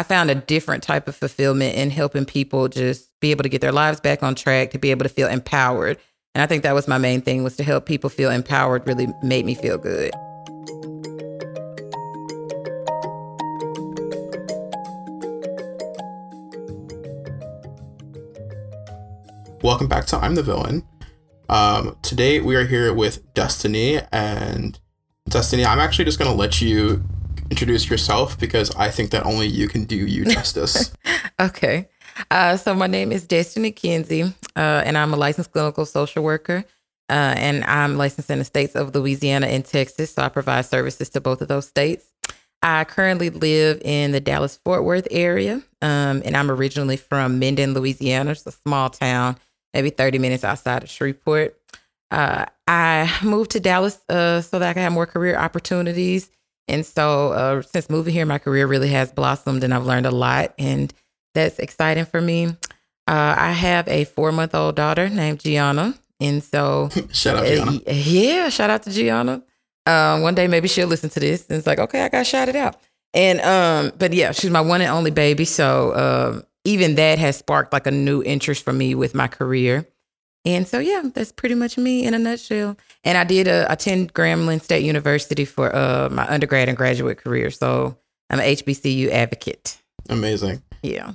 I found a different type of fulfillment in helping people just be able to get their lives back on track, to be able to feel empowered. And I think that was my main thing was to help people feel empowered really made me feel good. Welcome back to I'm the Villain. Um, today we are here with Destiny, and Destiny, I'm actually just going to let you introduce yourself because I think that only you can do you justice. okay. Uh, so my name is Destiny Kinsey, uh, and I'm a licensed clinical social worker. Uh, and I'm licensed in the states of Louisiana and Texas, so I provide services to both of those states. I currently live in the Dallas Fort Worth area, um, and I'm originally from Minden, Louisiana. It's a small town, maybe 30 minutes outside of Shreveport. Uh, I moved to Dallas uh, so that I could have more career opportunities. And so, uh, since moving here, my career really has blossomed and I've learned a lot. And that's exciting for me. Uh, I have a four month old daughter named Gianna. And so, shout out, Gianna. yeah, shout out to Gianna. Um, one day maybe she'll listen to this and it's like, okay, I got shouted out. And, um, but yeah, she's my one and only baby. So, um, even that has sparked like a new interest for me with my career. And so, yeah, that's pretty much me in a nutshell. And I did uh, attend Grambling State University for uh, my undergrad and graduate career. So I'm an HBCU advocate. Amazing. Yeah.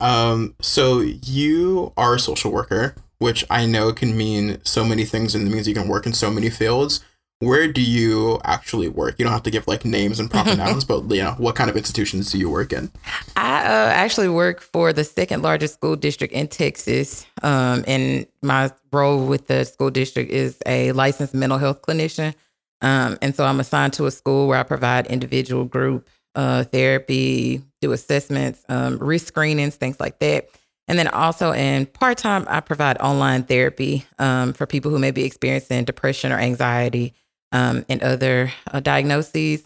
Um, so you are a social worker, which I know can mean so many things and it means you can work in so many fields where do you actually work? You don't have to give like names and proper nouns, but you know, what kind of institutions do you work in? I uh, actually work for the second largest school district in Texas. Um, and my role with the school district is a licensed mental health clinician. Um, and so I'm assigned to a school where I provide individual group uh, therapy, do assessments, um, risk screenings, things like that. And then also in part time, I provide online therapy um, for people who may be experiencing depression or anxiety um, and other uh, diagnoses.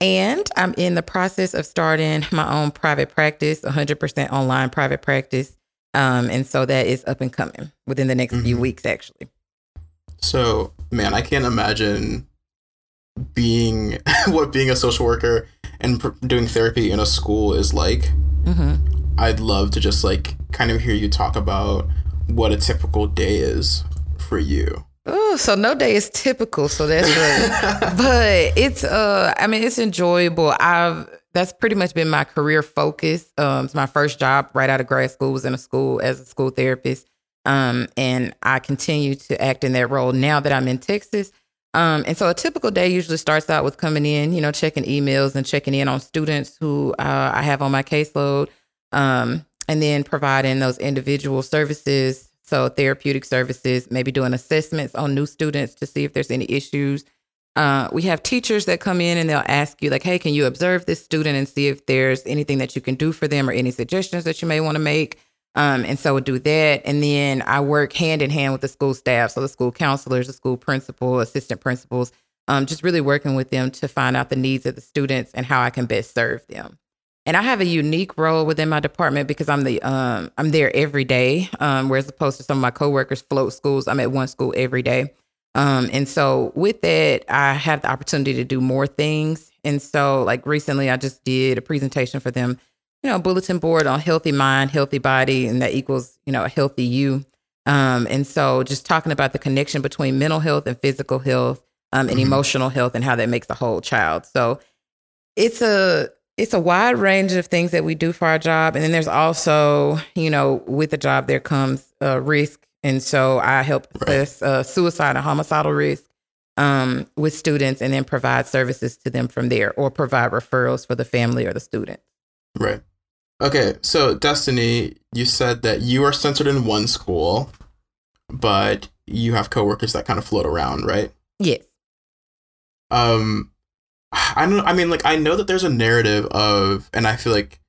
And I'm in the process of starting my own private practice, 100% online private practice. Um, and so that is up and coming within the next mm-hmm. few weeks, actually. So, man, I can't imagine being what being a social worker and pr- doing therapy in a school is like. Mm-hmm. I'd love to just like kind of hear you talk about what a typical day is for you. Oh, so no day is typical. So that's right. but it's uh I mean it's enjoyable. I've that's pretty much been my career focus. Um, it's my first job right out of grad school was in a school as a school therapist. Um, and I continue to act in that role now that I'm in Texas. Um, and so a typical day usually starts out with coming in, you know, checking emails and checking in on students who uh, I have on my caseload, um, and then providing those individual services so therapeutic services, maybe doing assessments on new students to see if there's any issues. Uh, we have teachers that come in and they'll ask you like, "Hey, can you observe this student and see if there's anything that you can do for them or any suggestions that you may want to make?" Um, and so we do that, and then I work hand in hand with the school staff, so the school counselors, the school principal, assistant principals, um, just really working with them to find out the needs of the students and how I can best serve them and I have a unique role within my department because I'm the um I'm there every day. Um, whereas opposed to some of my coworkers float schools, I'm at one school every day. Um, and so with that, I have the opportunity to do more things. And so like recently I just did a presentation for them, you know, bulletin board on healthy mind, healthy body, and that equals, you know, a healthy you. Um, and so just talking about the connection between mental health and physical health um, and mm-hmm. emotional health and how that makes the whole child. So it's a it's a wide range of things that we do for our job. And then there's also, you know, with the job, there comes a risk. And so I help assess uh, suicide and homicidal risk um, with students and then provide services to them from there or provide referrals for the family or the student. Right. Okay. So, Destiny, you said that you are centered in one school, but you have coworkers that kind of float around, right? Yes. Um, I don't. I mean, like I know that there's a narrative of, and I feel like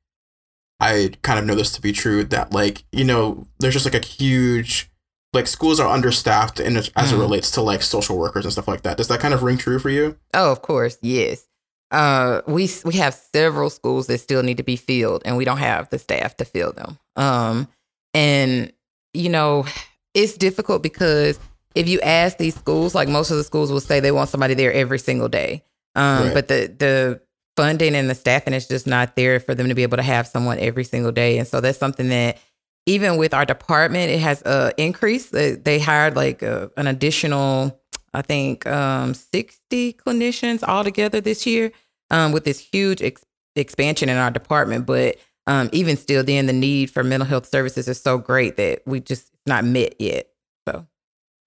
I kind of know this to be true that like you know there's just like a huge like schools are understaffed and as mm. it relates to like social workers and stuff like that. Does that kind of ring true for you? Oh, of course, yes. Uh, we we have several schools that still need to be filled, and we don't have the staff to fill them. Um, and you know, it's difficult because if you ask these schools, like most of the schools will say they want somebody there every single day. Um, right. But the the funding and the staffing is just not there for them to be able to have someone every single day. And so that's something that even with our department, it has uh, increased. They, they hired like uh, an additional, I think, um, 60 clinicians altogether this year um, with this huge ex- expansion in our department. But um, even still, then the need for mental health services is so great that we just not met yet. So,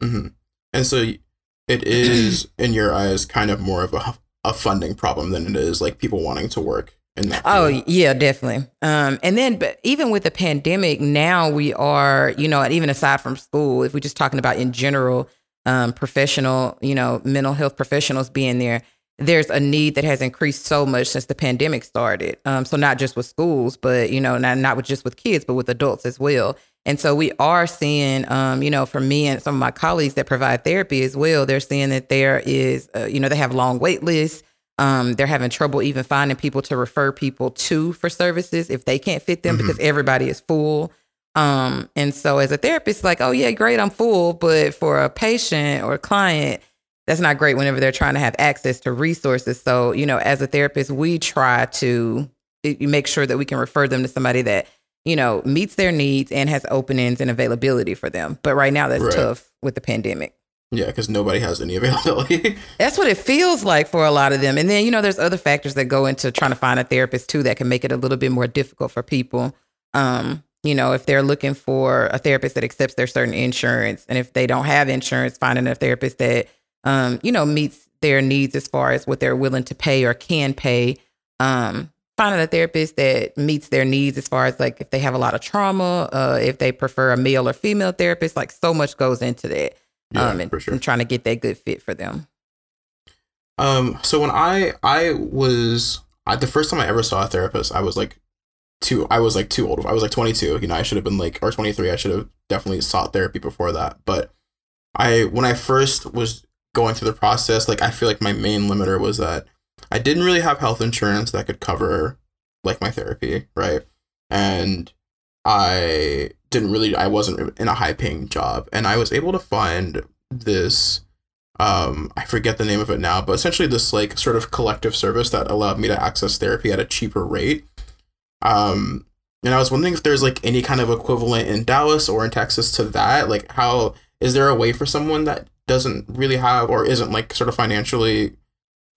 mm-hmm. and so it is in your eyes kind of more of a, a funding problem than it is like people wanting to work in that. Oh yeah, definitely. Um, and then, but even with the pandemic, now we are, you know, even aside from school, if we're just talking about in general, um, professional, you know, mental health professionals being there, there's a need that has increased so much since the pandemic started. Um, so not just with schools, but you know, not not with just with kids, but with adults as well. And so we are seeing, um, you know, for me and some of my colleagues that provide therapy as well, they're seeing that there is, uh, you know, they have long wait lists. Um, they're having trouble even finding people to refer people to for services if they can't fit them mm-hmm. because everybody is full. Um, and so as a therapist, like, oh yeah, great, I'm full. But for a patient or a client, that's not great whenever they're trying to have access to resources. So, you know, as a therapist, we try to make sure that we can refer them to somebody that you know, meets their needs and has openings and availability for them. But right now, that's right. tough with the pandemic. Yeah, because nobody has any availability. that's what it feels like for a lot of them. And then, you know, there's other factors that go into trying to find a therapist too that can make it a little bit more difficult for people. Um, you know, if they're looking for a therapist that accepts their certain insurance, and if they don't have insurance, finding a therapist that, um, you know, meets their needs as far as what they're willing to pay or can pay. Um, finding a therapist that meets their needs as far as like if they have a lot of trauma, uh, if they prefer a male or female therapist, like so much goes into that. Yeah, um, and, sure. and trying to get that good fit for them. Um, so when I I was I, the first time I ever saw a therapist, I was like too I was like too old. I was like 22. You know, I should have been like or 23. I should have definitely sought therapy before that. But I when I first was going through the process, like I feel like my main limiter was that I didn't really have health insurance that could cover like my therapy, right? And I didn't really I wasn't in a high paying job and I was able to find this um I forget the name of it now, but essentially this like sort of collective service that allowed me to access therapy at a cheaper rate. Um and I was wondering if there's like any kind of equivalent in Dallas or in Texas to that. Like how is there a way for someone that doesn't really have or isn't like sort of financially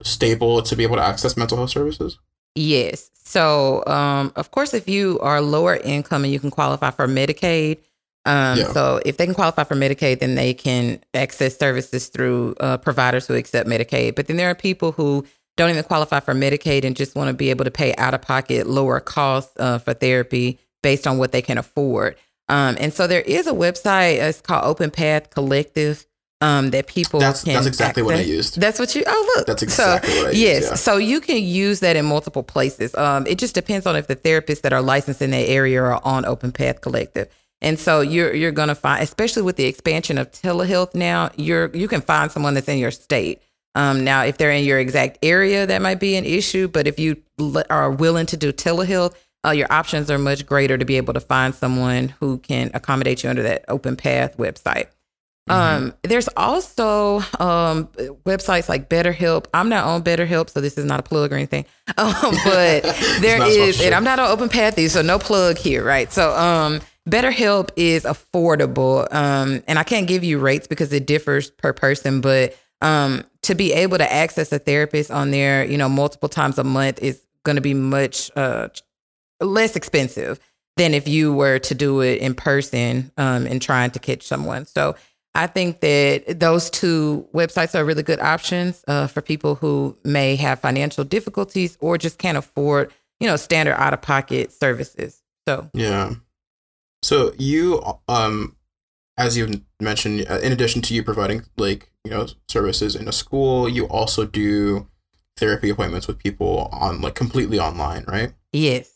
stable to be able to access mental health services? Yes. So, um, of course, if you are lower income and you can qualify for Medicaid, um, yeah. so if they can qualify for Medicaid, then they can access services through uh, providers who accept Medicaid. But then there are people who don't even qualify for Medicaid and just want to be able to pay out of pocket lower costs uh, for therapy based on what they can afford. Um, and so there is a website. It's called Open Path Collective um, that people that's, can that's exactly access. what I used. That's what you oh look. That's exactly so, what I used. Yes. Yeah. So you can use that in multiple places. Um, it just depends on if the therapists that are licensed in that area are on Open Path Collective. And so you're you're gonna find, especially with the expansion of telehealth now, you're you can find someone that's in your state. Um, now, if they're in your exact area, that might be an issue. But if you are willing to do telehealth, uh, your options are much greater to be able to find someone who can accommodate you under that Open Path website. Mm-hmm. Um, there's also um, websites like BetterHelp. I'm not on BetterHelp, so this is not a plug or anything. Um, but there is, and I'm not on Open Pathy, so no plug here, right? So um, BetterHelp is affordable, um, and I can't give you rates because it differs per person. But um, to be able to access a therapist on there, you know, multiple times a month is going to be much uh, less expensive than if you were to do it in person um, and trying to catch someone. So I think that those two websites are really good options uh, for people who may have financial difficulties or just can't afford, you know, standard out of pocket services. So yeah. So you, um, as you mentioned, uh, in addition to you providing like you know services in a school, you also do therapy appointments with people on like completely online, right? Yes.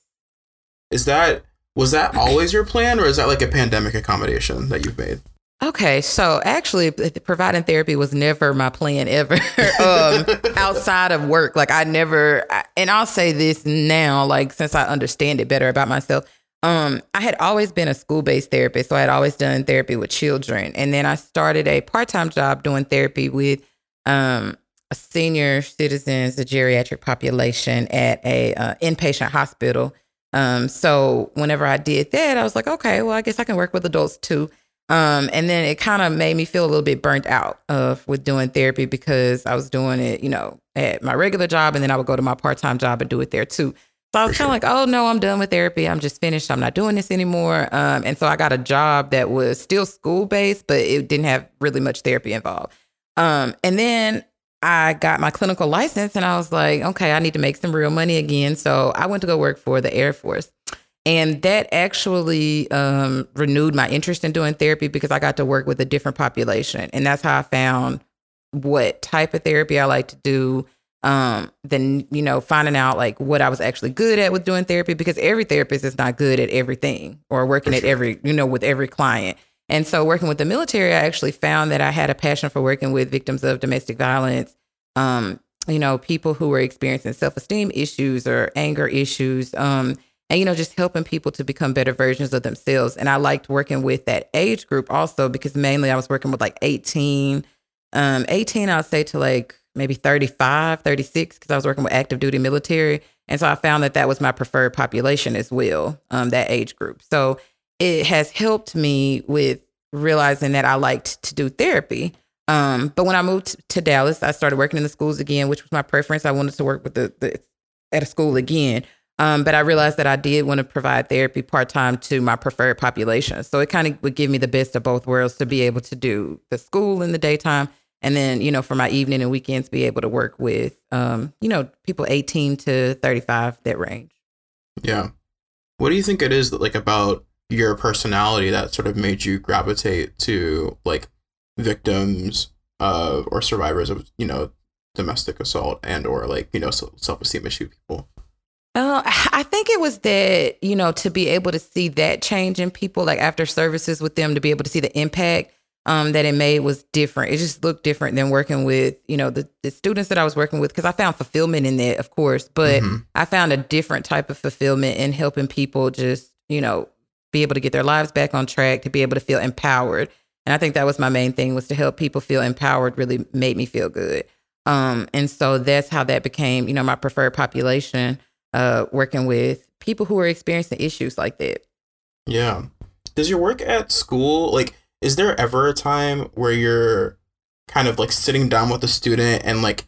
Is that was that always your plan, or is that like a pandemic accommodation that you've made? Okay, so actually, providing therapy was never my plan ever um, outside of work. Like I never, and I'll say this now, like since I understand it better about myself. Um, I had always been a school based therapist, so I had always done therapy with children, and then I started a part time job doing therapy with um, senior citizens, the geriatric population at a uh, inpatient hospital. Um, so whenever I did that, I was like, okay, well, I guess I can work with adults too. Um, and then it kind of made me feel a little bit burnt out of with doing therapy because I was doing it, you know, at my regular job, and then I would go to my part time job and do it there too. So I was kind of like, oh no, I'm done with therapy. I'm just finished. I'm not doing this anymore. Um, and so I got a job that was still school based, but it didn't have really much therapy involved. Um, and then I got my clinical license and I was like, okay, I need to make some real money again. So I went to go work for the Air Force. And that actually um, renewed my interest in doing therapy because I got to work with a different population. And that's how I found what type of therapy I like to do. Um, then, you know, finding out like what I was actually good at with doing therapy because every therapist is not good at everything or working at every, you know, with every client. And so working with the military, I actually found that I had a passion for working with victims of domestic violence, um, you know, people who were experiencing self-esteem issues or anger issues. Um, and you know just helping people to become better versions of themselves. And i liked working with that age group also because mainly i was working with like 18 um 18 i'd say to like maybe 35 36 because i was working with active duty military. And so i found that that was my preferred population as well um that age group. So it has helped me with realizing that i liked to do therapy. Um but when i moved to dallas i started working in the schools again which was my preference. I wanted to work with the, the at a school again um, but I realized that I did want to provide therapy part time to my preferred population. So it kind of would give me the best of both worlds to be able to do the school in the daytime. And then, you know, for my evening and weekends, be able to work with, um, you know, people 18 to 35, that range. Yeah. What do you think it is that, like, about your personality that sort of made you gravitate to, like, victims of or survivors of, you know, domestic assault and or, like, you know, self esteem issue people? Uh, I think it was that, you know, to be able to see that change in people, like after services with them, to be able to see the impact um, that it made was different. It just looked different than working with, you know, the, the students that I was working with, because I found fulfillment in that, of course, but mm-hmm. I found a different type of fulfillment in helping people just, you know, be able to get their lives back on track, to be able to feel empowered. And I think that was my main thing was to help people feel empowered really made me feel good. Um, and so that's how that became, you know, my preferred population uh, working with people who are experiencing issues like that. Yeah. Does your work at school, like, is there ever a time where you're kind of like sitting down with a student and like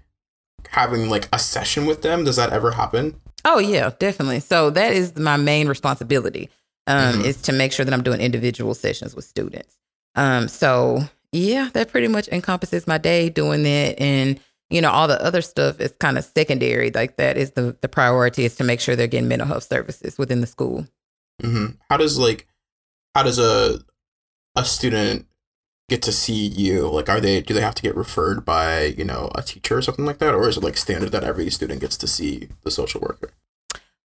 having like a session with them? Does that ever happen? Oh, yeah, definitely. So that is my main responsibility um, mm-hmm. is to make sure that I'm doing individual sessions with students. Um, so yeah, that pretty much encompasses my day doing that. And you know, all the other stuff is kind of secondary. Like that is the the priority is to make sure they're getting mental health services within the school. Mm-hmm. How does like how does a a student get to see you? Like, are they do they have to get referred by you know a teacher or something like that, or is it like standard that every student gets to see the social worker?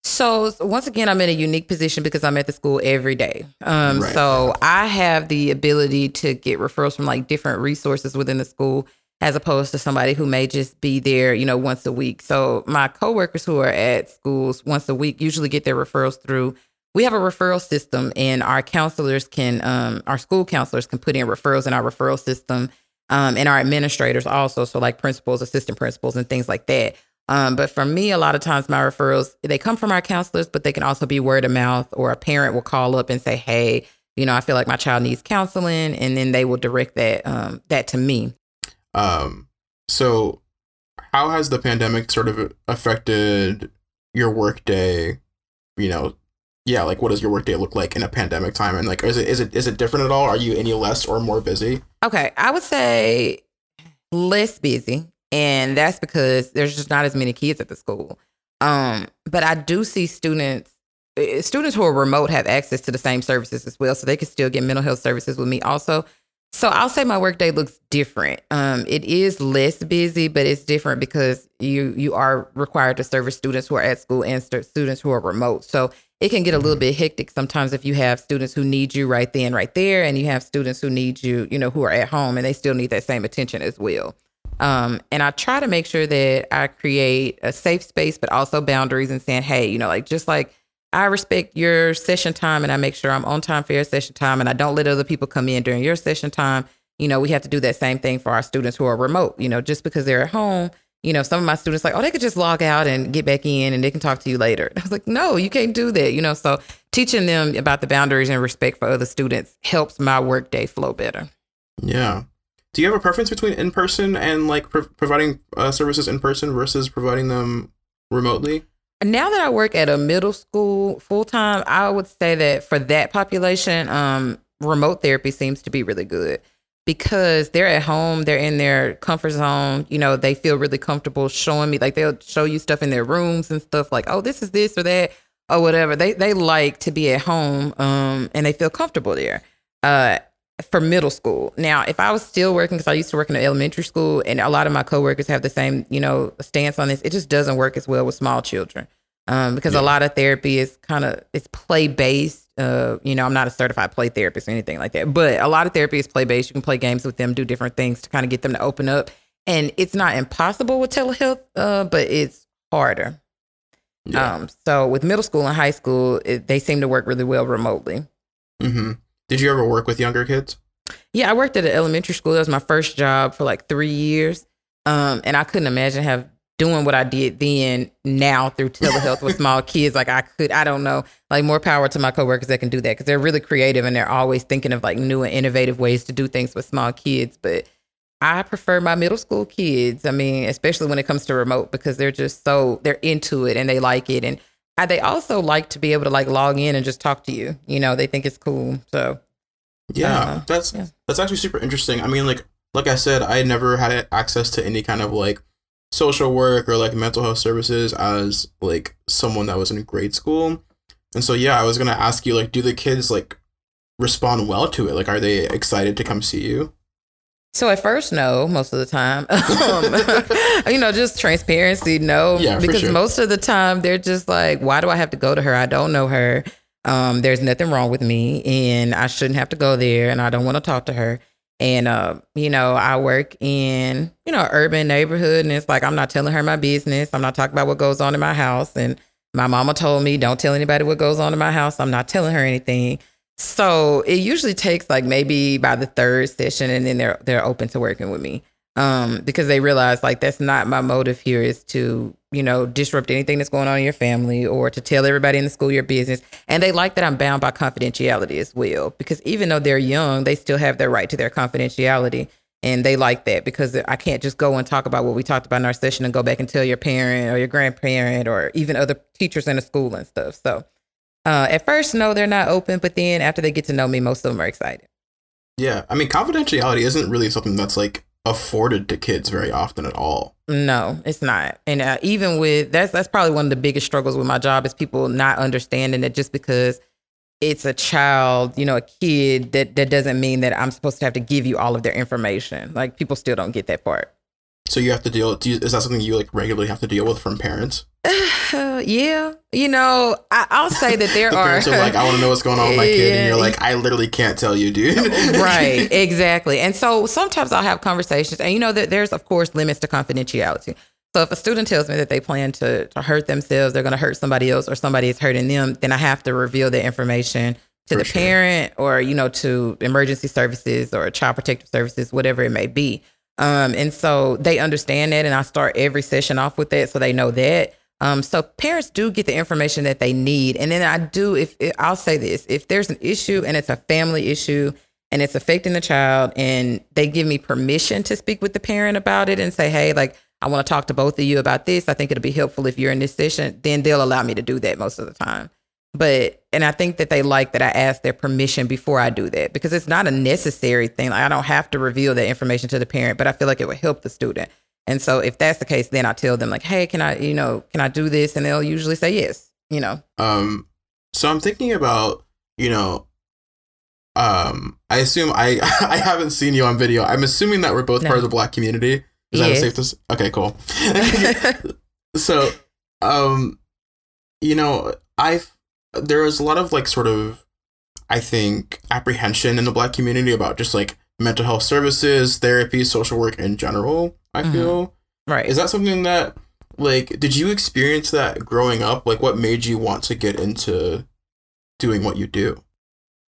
So once again, I'm in a unique position because I'm at the school every day. Um, right. So I have the ability to get referrals from like different resources within the school as opposed to somebody who may just be there, you know, once a week. So my coworkers who are at schools once a week usually get their referrals through. We have a referral system, and our counselors can, um, our school counselors can put in referrals in our referral system, um, and our administrators also. So like principals, assistant principals, and things like that. Um, but for me, a lot of times my referrals they come from our counselors, but they can also be word of mouth, or a parent will call up and say, "Hey, you know, I feel like my child needs counseling," and then they will direct that um, that to me. Um, so how has the pandemic sort of affected your workday? You know, yeah, like what does your workday look like in a pandemic time? And like, is it is it is it different at all? Are you any less or more busy? Okay, I would say less busy, and that's because there's just not as many kids at the school. Um, but I do see students eh, students who are remote have access to the same services as well, so they can still get mental health services with me also. So I'll say my workday looks different. Um, it is less busy, but it's different because you you are required to service students who are at school and st- students who are remote. So it can get a little mm-hmm. bit hectic sometimes if you have students who need you right then, right there, and you have students who need you, you know, who are at home and they still need that same attention as well. Um, and I try to make sure that I create a safe space, but also boundaries and saying, hey, you know, like just like I respect your session time and I make sure I'm on time for your session time and I don't let other people come in during your session time. You know, we have to do that same thing for our students who are remote. You know, just because they're at home, you know, some of my students like, oh, they could just log out and get back in and they can talk to you later. I was like, no, you can't do that. You know, so teaching them about the boundaries and respect for other students helps my workday flow better. Yeah. Do you have a preference between in person and like pro- providing uh, services in person versus providing them remotely? Now that I work at a middle school full time, I would say that for that population, um, remote therapy seems to be really good because they're at home, they're in their comfort zone. You know, they feel really comfortable showing me, like they'll show you stuff in their rooms and stuff like, oh, this is this or that or whatever. They they like to be at home, um, and they feel comfortable there. Uh, for middle school. Now, if I was still working, because I used to work in an elementary school, and a lot of my coworkers have the same, you know, stance on this, it just doesn't work as well with small children. Um, because yeah. a lot of therapy is kind of it's play based uh, you know, I'm not a certified play therapist or anything like that, but a lot of therapy is play based. You can play games with them, do different things to kind of get them to open up. And it's not impossible with telehealth, uh, but it's harder. Yeah. Um, so with middle school and high school, it, they seem to work really well remotely. Mm-hmm. Did you ever work with younger kids? Yeah, I worked at an elementary school. That was my first job for like three years. Um, and I couldn't imagine have doing what I did then now through telehealth with small kids. Like I could, I don't know, like more power to my coworkers that can do that because they're really creative and they're always thinking of like new and innovative ways to do things with small kids. But I prefer my middle school kids. I mean, especially when it comes to remote because they're just so they're into it and they like it and I, they also like to be able to like log in and just talk to you. You know, they think it's cool. So yeah, uh, that's yeah. that's actually super interesting. I mean, like like I said, I never had access to any kind of like social work or like mental health services as like someone that was in grade school. And so yeah, I was gonna ask you like, do the kids like respond well to it? Like, are they excited to come see you? So at first, no, most of the time. um, you know, just transparency, no. Yeah, because sure. most of the time they're just like, why do I have to go to her? I don't know her. Um, there's nothing wrong with me, and I shouldn't have to go there, and I don't want to talk to her. And uh, you know, I work in, you know, urban neighborhood and it's like I'm not telling her my business. I'm not talking about what goes on in my house. And my mama told me, don't tell anybody what goes on in my house. I'm not telling her anything. So it usually takes like maybe by the third session and then they're they're open to working with me. Um, because they realize like that's not my motive here is to you know disrupt anything that's going on in your family or to tell everybody in the school your business. And they like that i'm bound by confidentiality as well because even though they're young they still have their right to their confidentiality and they like that because i can't just go and talk about what we talked about in our session and go back and tell your parent or your grandparent or even other teachers in the school and stuff. So uh, at first no they're not open but then after they get to know me most of them are excited yeah i mean confidentiality isn't really something that's like afforded to kids very often at all. No, it's not. And uh, even with that's that's probably one of the biggest struggles with my job is people not understanding that just because it's a child, you know, a kid that that doesn't mean that I'm supposed to have to give you all of their information. Like people still don't get that part. So you have to deal. You, is that something you like regularly have to deal with from parents? Uh, yeah, you know, I, will say that there the are. Parents are like, I want to know what's going on with my kid, and you're like, I literally can't tell you, dude. right, exactly. And so sometimes I'll have conversations, and you know that there's of course limits to confidentiality. So if a student tells me that they plan to, to hurt themselves, they're going to hurt somebody else, or somebody is hurting them, then I have to reveal the information to For the sure. parent, or you know, to emergency services or child protective services, whatever it may be. Um, and so they understand that, and I start every session off with that, so they know that. Um, so parents do get the information that they need, and then I do. If, if I'll say this, if there's an issue and it's a family issue and it's affecting the child, and they give me permission to speak with the parent about it and say, hey, like I want to talk to both of you about this. I think it'll be helpful if you're in this session. Then they'll allow me to do that most of the time. But and I think that they like that I ask their permission before I do that because it's not a necessary thing. Like I don't have to reveal that information to the parent, but I feel like it would help the student. And so if that's the case, then I tell them like, hey, can I, you know, can I do this? And they'll usually say yes, you know. Um so I'm thinking about, you know, um I assume I I haven't seen you on video. I'm assuming that we're both no. part of the black community. Is yes. that safe to Okay, cool. so um you know, I've there was a lot of like sort of I think apprehension in the black community about just like mental health services, therapy, social work in general, I mm-hmm. feel. Right. Is that something that like did you experience that growing up? Like what made you want to get into doing what you do?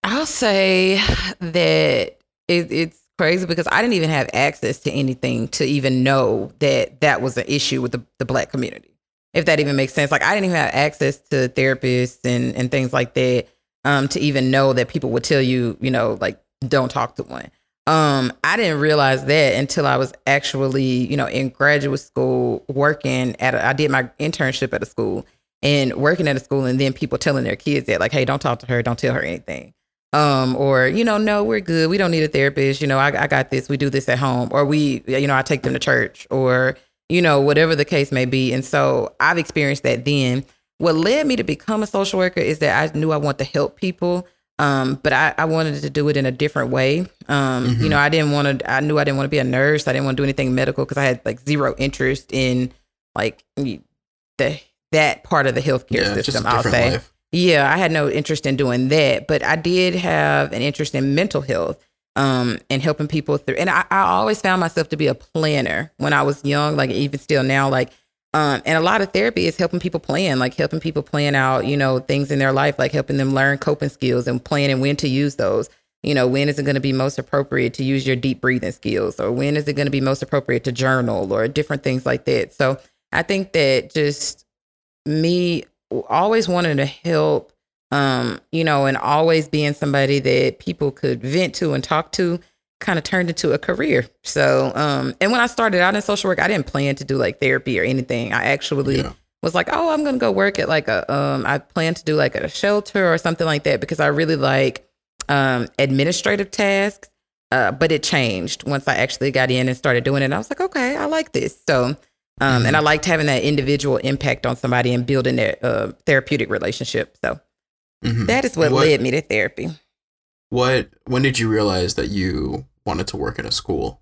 I'll say that it, it's crazy because I didn't even have access to anything to even know that that was an issue with the, the black community. If that even makes sense. Like I didn't even have access to therapists and, and things like that um, to even know that people would tell you, you know, like don't talk to one. Um, I didn't realize that until I was actually, you know, in graduate school working at. A, I did my internship at a school and working at a school, and then people telling their kids that, like, "Hey, don't talk to her, don't tell her anything." Um, or you know, no, we're good. We don't need a therapist. You know, I, I got this. We do this at home, or we, you know, I take them to church, or you know, whatever the case may be. And so I've experienced that. Then what led me to become a social worker is that I knew I want to help people um, but I, I wanted to do it in a different way. Um, mm-hmm. You know, I didn't want to, I knew I didn't want to be a nurse. I didn't want to do anything medical because I had like zero interest in like the that part of the healthcare yeah, system, I'll say. Life. Yeah, I had no interest in doing that, but I did have an interest in mental health um, and helping people through. And I, I always found myself to be a planner when I was young, like even still now, like um, and a lot of therapy is helping people plan, like helping people plan out, you know, things in their life, like helping them learn coping skills and planning when to use those. You know, when is it going to be most appropriate to use your deep breathing skills, or when is it going to be most appropriate to journal, or different things like that. So I think that just me always wanting to help, um, you know, and always being somebody that people could vent to and talk to kind of turned into a career. So, um, and when I started out in social work, I didn't plan to do like therapy or anything. I actually yeah. was like, oh, I'm gonna go work at like a, um, I plan to do like a shelter or something like that because I really like um, administrative tasks. Uh, but it changed once I actually got in and started doing it. I was like, okay, I like this. So, um, mm-hmm. and I liked having that individual impact on somebody and building their uh, therapeutic relationship. So mm-hmm. that is what, what led me to therapy. What when did you realize that you wanted to work in a school?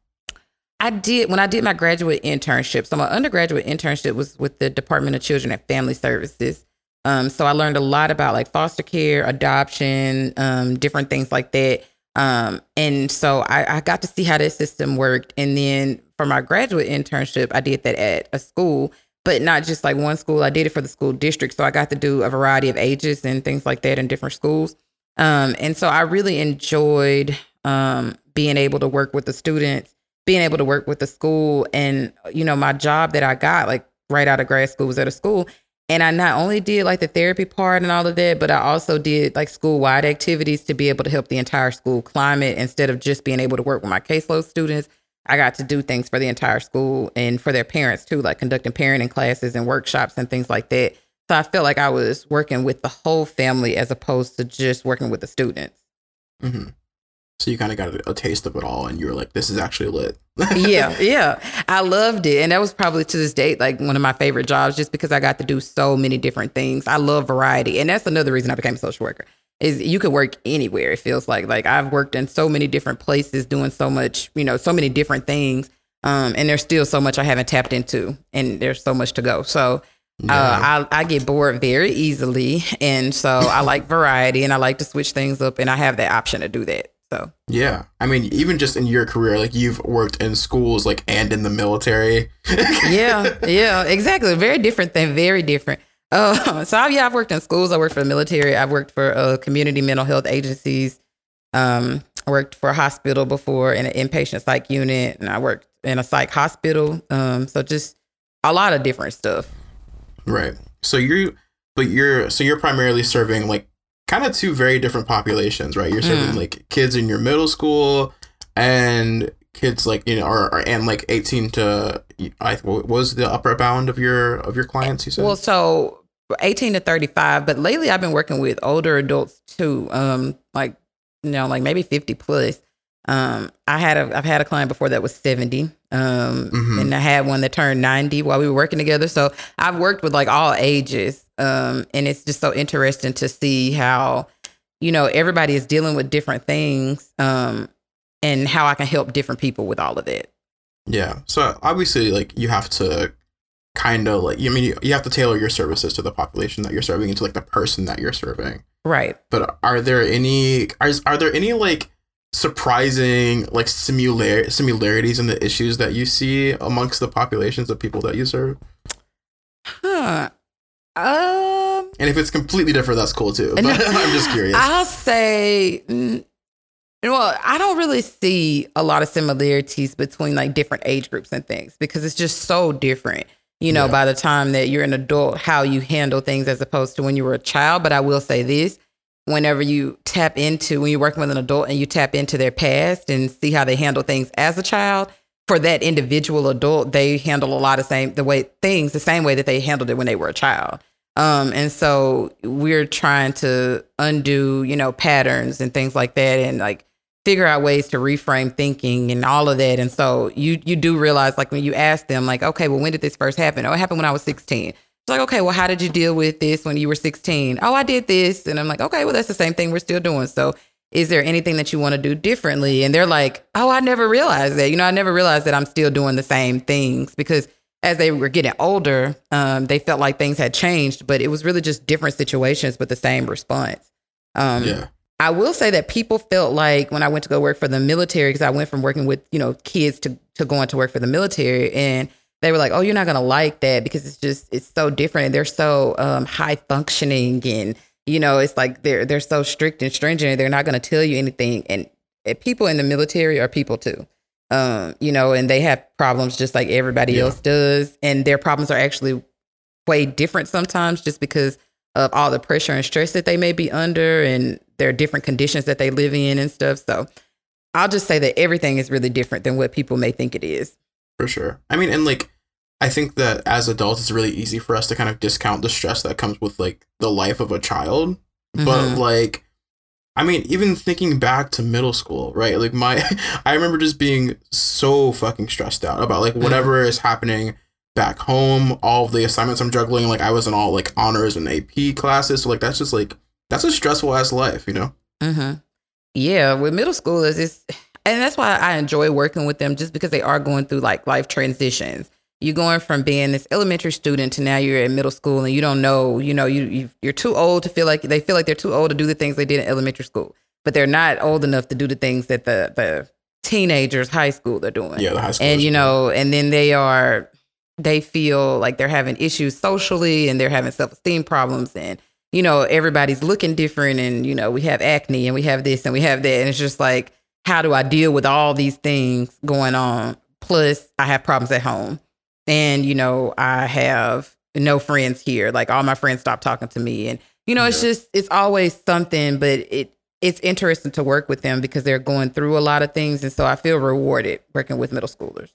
I did when I did my graduate internship. So my undergraduate internship was with the Department of Children and Family Services. Um, so I learned a lot about like foster care, adoption, um, different things like that. Um, and so I, I, got to see how that system worked. And then for my graduate internship, I did that at a school, but not just like one school. I did it for the school district. So I got to do a variety of ages and things like that in different schools. Um, and so I really enjoyed um, being able to work with the students, being able to work with the school. And, you know, my job that I got, like right out of grad school, was at a school. And I not only did like the therapy part and all of that, but I also did like school wide activities to be able to help the entire school climate instead of just being able to work with my caseload students. I got to do things for the entire school and for their parents too, like conducting parenting classes and workshops and things like that. So I felt like I was working with the whole family as opposed to just working with the students. Mm-hmm. So you kind of got a, a, taste of it all, and you were like, "This is actually lit." yeah, yeah, I loved it, and that was probably to this date like one of my favorite jobs, just because I got to do so many different things. I love variety, and that's another reason I became a social worker. Is you could work anywhere. It feels like like I've worked in so many different places, doing so much, you know, so many different things, um, and there's still so much I haven't tapped into, and there's so much to go. So yeah. Uh, I, I get bored very easily. And so I like variety and I like to switch things up. And I have that option to do that. So, yeah. I mean, even just in your career, like you've worked in schools, like, and in the military. yeah. Yeah. Exactly. Very different thing. Very different. Uh, so, yeah, I've worked in schools. I worked for the military. I've worked for uh, community mental health agencies. Um, I worked for a hospital before in an inpatient psych unit, and I worked in a psych hospital. Um, so just a lot of different stuff. Right. So you, but you're so you're primarily serving like kind of two very different populations, right? You're serving mm. like kids in your middle school and kids like you know, or, or and like 18 to I what was the upper bound of your of your clients? You said. Well, so 18 to 35, but lately I've been working with older adults too, um, like you know, like maybe 50 plus. Um, I had a I've had a client before that was 70. Um, mm-hmm. and I had one that turned 90 while we were working together. So I've worked with like all ages. Um, and it's just so interesting to see how, you know, everybody is dealing with different things. Um, and how I can help different people with all of it. Yeah. So obviously like you have to kind of like I mean you, you have to tailor your services to the population that you're serving into like the person that you're serving. Right. But are there any are, are there any like surprising like similar similarities in the issues that you see amongst the populations of people that you serve? Huh. Um. And if it's completely different, that's cool too. But I'm just curious. I'll say well, I don't really see a lot of similarities between like different age groups and things because it's just so different. You know, Yeah. by the time that you're an adult, how you handle things as opposed to when you were a child. But I will say this whenever you tap into, when you're working with an adult and you tap into their past and see how they handle things as a child, for that individual adult, they handle a lot of same the way things the same way that they handled it when they were a child. Um, and so we're trying to undo, you know, patterns and things like that, and like figure out ways to reframe thinking and all of that. And so you you do realize, like when you ask them, like, okay, well, when did this first happen? Oh, it happened when I was 16. It's like, okay, well, how did you deal with this when you were 16? Oh, I did this, and I'm like, okay, well, that's the same thing we're still doing. So is there anything that you want to do differently? And they're like, oh, I never realized that. You know, I never realized that I'm still doing the same things because as they were getting older, um, they felt like things had changed, but it was really just different situations with the same response. Um, Yeah. I will say that people felt like when I went to go work for the military, because I went from working with you know kids to to going to work for the military, and they were like, "Oh, you're not gonna like that because it's just it's so different. And they're so um, high functioning, and you know, it's like they're they're so strict and stringent. And they're not gonna tell you anything. And, and people in the military are people too, um, you know, and they have problems just like everybody Yeah. else does, and their problems are actually way different sometimes, just because of all the pressure and stress that they may be under and their different conditions that they live in and stuff. So I'll just say that everything is really different than what people may think it is. For sure. I mean, and like, I think that as adults, it's really easy for us to kind of discount the stress that comes with like the life of a child. But Mhm. like, I mean, even thinking back to middle school, right? Like, my, I remember just being so fucking stressed out about like whatever is happening back home, all the assignments I'm juggling. Like, I was in all like honors and AP classes. So, like, that's just like, that's a stressful ass life, you know? hmm Yeah, with middle schoolers, it's and that's why I enjoy working with them, just because they are going through like life transitions. You're going from being this elementary student to now you're in middle school, and you don't know, you know, you, you you're too old to feel like they feel like they're too old to do the things they did in elementary school, but they're not old enough to do the things that the the teenagers high school they're doing. Yeah, the high school. and you know and then they are they feel like they're having issues socially and they're having self-esteem problems and you know everybody's looking different and you know we have acne and we have this and we have that. And it's just like how do i deal with all these things going on? Plus i have problems at home. And you know i have no friends here. Like all my friends stopped talking to me. And you know it's just it's always something but it it's interesting to work with them because they're going through a lot of things. And so i feel rewarded working with middle schoolers.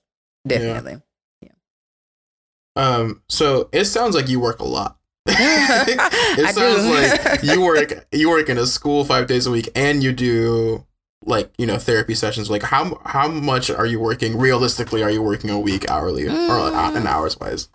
Definitely. Yeah. definitely Um, so it sounds like you work a lot. it I sounds like you work you work in a school five days a week and you do like you know therapy sessions. Like how how much are you working realistically? Are you working a week hourly or Mm. an hours wise?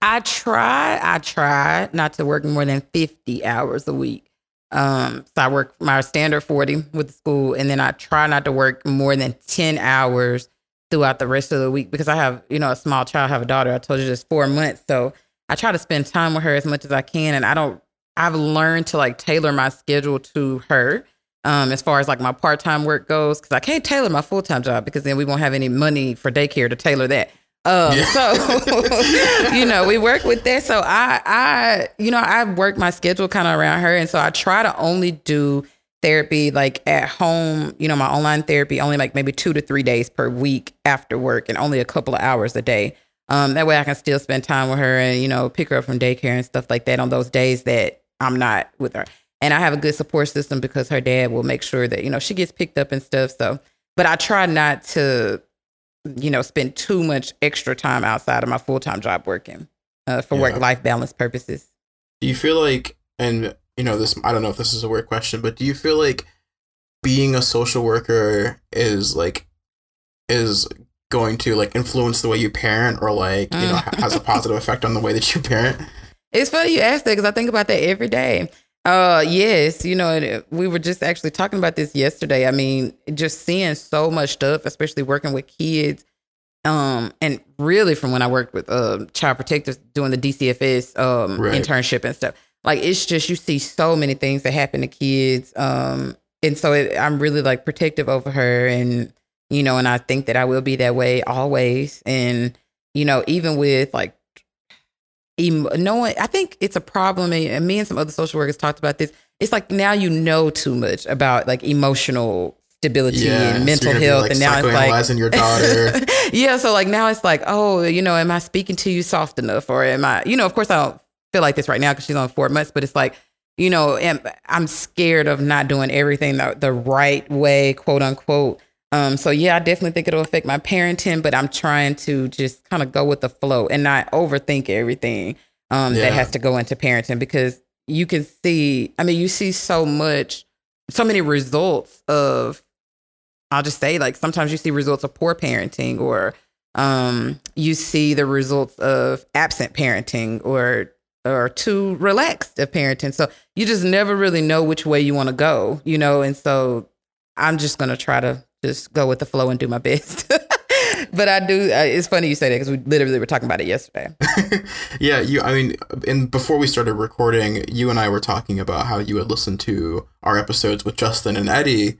I try, I try not to work more than 50 hours a week. Um, so I work my standard 40 with the school, and then I try not to work more than 10 hours throughout the rest of the week because I have, you know, a small child, I have a daughter. I told you just four months. So I try to spend time with her as much as I can. And I don't, I've learned to like tailor my schedule to her. Um, as far as like my part-time work goes, because I can't tailor my full-time job because then we won't have any money for daycare to tailor that. Um, Yeah. so you know, we work with that. So I, I, you know, I work my schedule kind of around her, and so I try to only do therapy like at home. You know, my online therapy only like maybe two to three days per week after work, and only a couple of hours a day. Um, that way I can still spend time with her and you know pick her up from daycare and stuff like that on those days that I'm not with her. And I have a good support system because her dad will make sure that you know she gets picked up and stuff. So, but I try not to you know, spend too much extra time outside of my full time job working uh, for Yeah. work life balance purposes. Do you feel like and you know this I don't know if this is a weird question, but do you feel like being a social worker is like is going to like influence the way you parent or like you know has a positive effect on the way that you parent? It's funny you asked that because I think about that every day. Uh, yes, you know, we were just actually talking about this yesterday. I mean, just seeing so much stuff, especially working with kids, um, and really from when I worked with uh, child protectors doing the DCFS um, Right. internship and stuff. Like it's just you see so many things that happen to kids, um, and so it, I'm really like protective over her, and you know, and I think that I will be that way always, and you know, even with like em- knowing i think it's a problem and me and some other social workers talked about this it's like now you know too much about like emotional stability Yeah, and mental be, health, like, and now it's like your daughter. yeah, so like now it's like, oh, you know, am I speaking to you soft enough, or am I, you know, of course I don't feel like this right now because she's on four months, but it's like, you know, am, I'm scared of not doing everything the, the right way, quote unquote. Um, so yeah, I definitely think it'll affect my parenting, but I'm trying to just kind of go with the flow and not overthink everything um, Yeah. that has to go into parenting because you can see, I mean, you see so much, so many results of I'll just say like sometimes you see results of poor parenting or um, you see the results of absent parenting or or too relaxed of parenting. So you just never really know which way you want to go, you know. And so I'm just gonna try to just go with the flow and do my best. but I do. Uh, it's funny you say that because we literally were talking about it yesterday. yeah, you. I mean, and before we started recording, you and I were talking about how you had listened to our episodes with Justin and Eddie,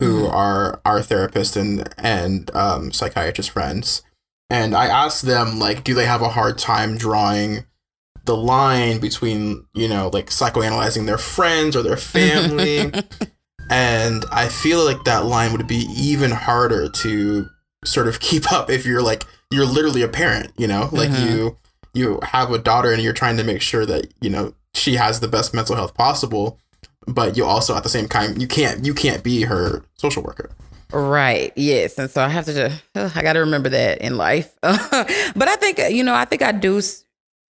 who Mhm. are our therapist and and um, psychiatrist friends. And I asked them, like, do they have a hard time drawing the line between, you know, like psychoanalyzing their friends or their family? And I feel like that line would be even harder to sort of keep up if you're like you're literally a parent, you know, like Mhm. you you have a daughter and you're trying to make sure that you know she has the best mental health possible, but you also at the same time you can't you can't be her social worker. Right. Yes. And so I have to just, I got to remember that in life. but I think, you know, I think I do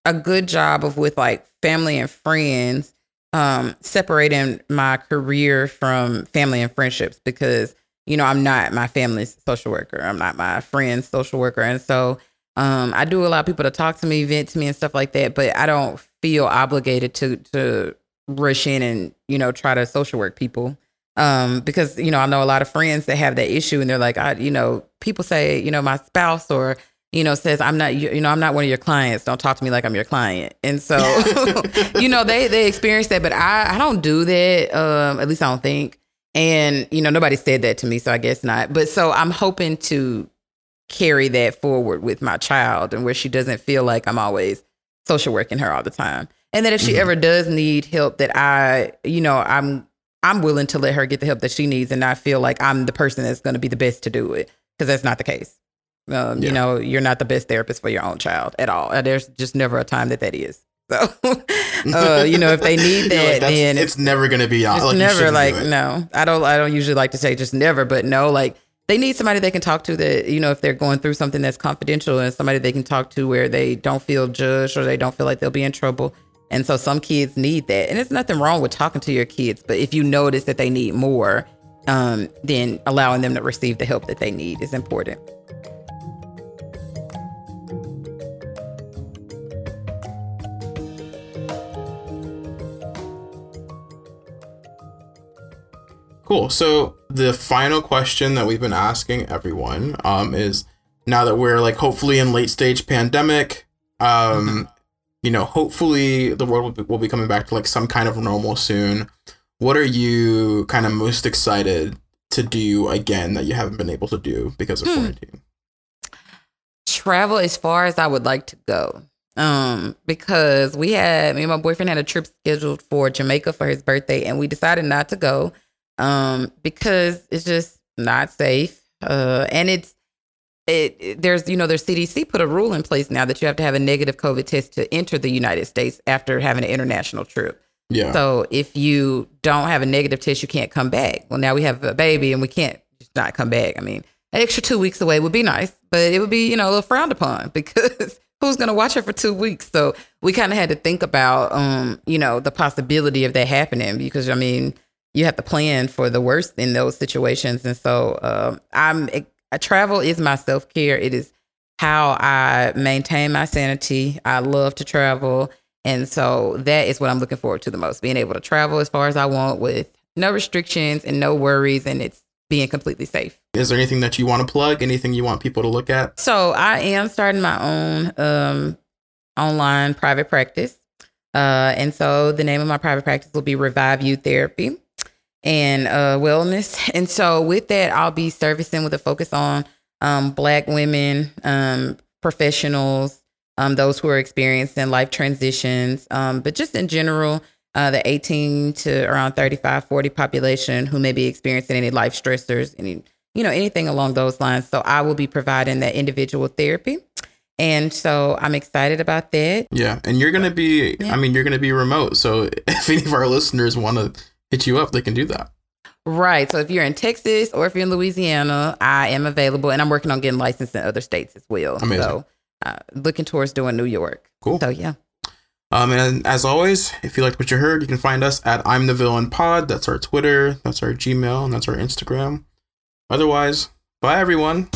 a good job of with like family and friends, um, separating my career from family and friendships because, you know, I'm not my family's social worker. I'm not my friend's social worker. And so, um, I do allow people to talk to me, vent to me and stuff like that, but I don't feel obligated to, to rush in and, you know, try to social work people um because you know i know a lot of friends that have that issue and they're like i you know people say you know my spouse or you know says i'm not you, you know i'm not one of your clients. Don't talk to me like i'm your client. And so you know they they experience that but i i don't do that um at least i don't think. And you know nobody said that to me so i guess not. But so i'm hoping to carry that forward with my child and where she doesn't feel like i'm always social working her all the time. And that if she Mhm. ever does need help that i you know i'm I'm willing to let her get the help that she needs and not feel like I'm the person that's going to be the best to do it because that's not the case. Um, Yeah. You know, you're not the best therapist for your own child at all. Uh, There's just never a time that that is. So, uh, you know, if they need that, like, then it's never gonna be it's like never like no. I don't. I don't usually like to say just never, but no, like they need somebody they can talk to that you know if they're going through something that's confidential and somebody they can talk to where they don't feel judged or they don't feel like they'll be in trouble. And so some kids need that, and there's nothing wrong with talking to your kids, but if you notice that they need more, um, then allowing them to receive the help that they need is important. Cool. So the final question that we've been asking everyone um, is now that we're like hopefully in late stage pandemic, um, you know, hopefully the world will be, will be coming back to like some kind of normal soon. What are you kind of most excited to do again that you haven't been able to do because of Hmm. quarantine? travel as far as I would like to go. Um, because we had me and my boyfriend had a trip scheduled for Jamaica for his birthday, and we decided not to go. Um, because it's just not safe. Uh, and it's it, it- there's you know there's CDC put a rule in place now that you have to have a negative COVID test to enter the United States after having an international trip. Yeah. So if you don't have a negative test, you can't come back. Well, now we have a baby and we can't just not come back. I mean, an extra two weeks away would be nice, but it would be, you know, a little frowned upon because who's going to watch her for two weeks? So we kind of had to think about, um, you know, the possibility of that happening because, I mean, you have to plan for the worst in those situations. And so um, I'm, travel is my self care. It is how I maintain my sanity. I love to travel. And so that is what I'm looking forward to the most being able to travel as far as I want with no restrictions and no worries. And it's being completely safe. Is there anything that you want to plug? Anything you want people to look at? So I am starting my own um, online private practice. Uh, and so the name of my private practice will be Revive You Therapy and uh, Wellness. And so with that, I'll be servicing with a focus on um, Black women, um, professionals, um, those who are experiencing life transitions, um, but just in general, uh, the 18 to around 35, 40 population who may be experiencing any life stressors, any, you know, anything along those lines. So I will be providing that individual therapy. And so I'm excited about that. Yeah. And you're going to be, Yeah. I mean, you're going to be remote. So if any of our listeners want to hit you up, they can do that. Right. So if you're in Texas or if you're in Louisiana, I am available and I'm working on getting licensed in other states as well. Amazing. So uh, looking towards doing New York. Cool. So yeah. Um, and as always, if you liked what you heard, you can find us at I'm the Villain Pod. That's our Twitter, that's our Gmail, and that's our Instagram. Otherwise, bye everyone.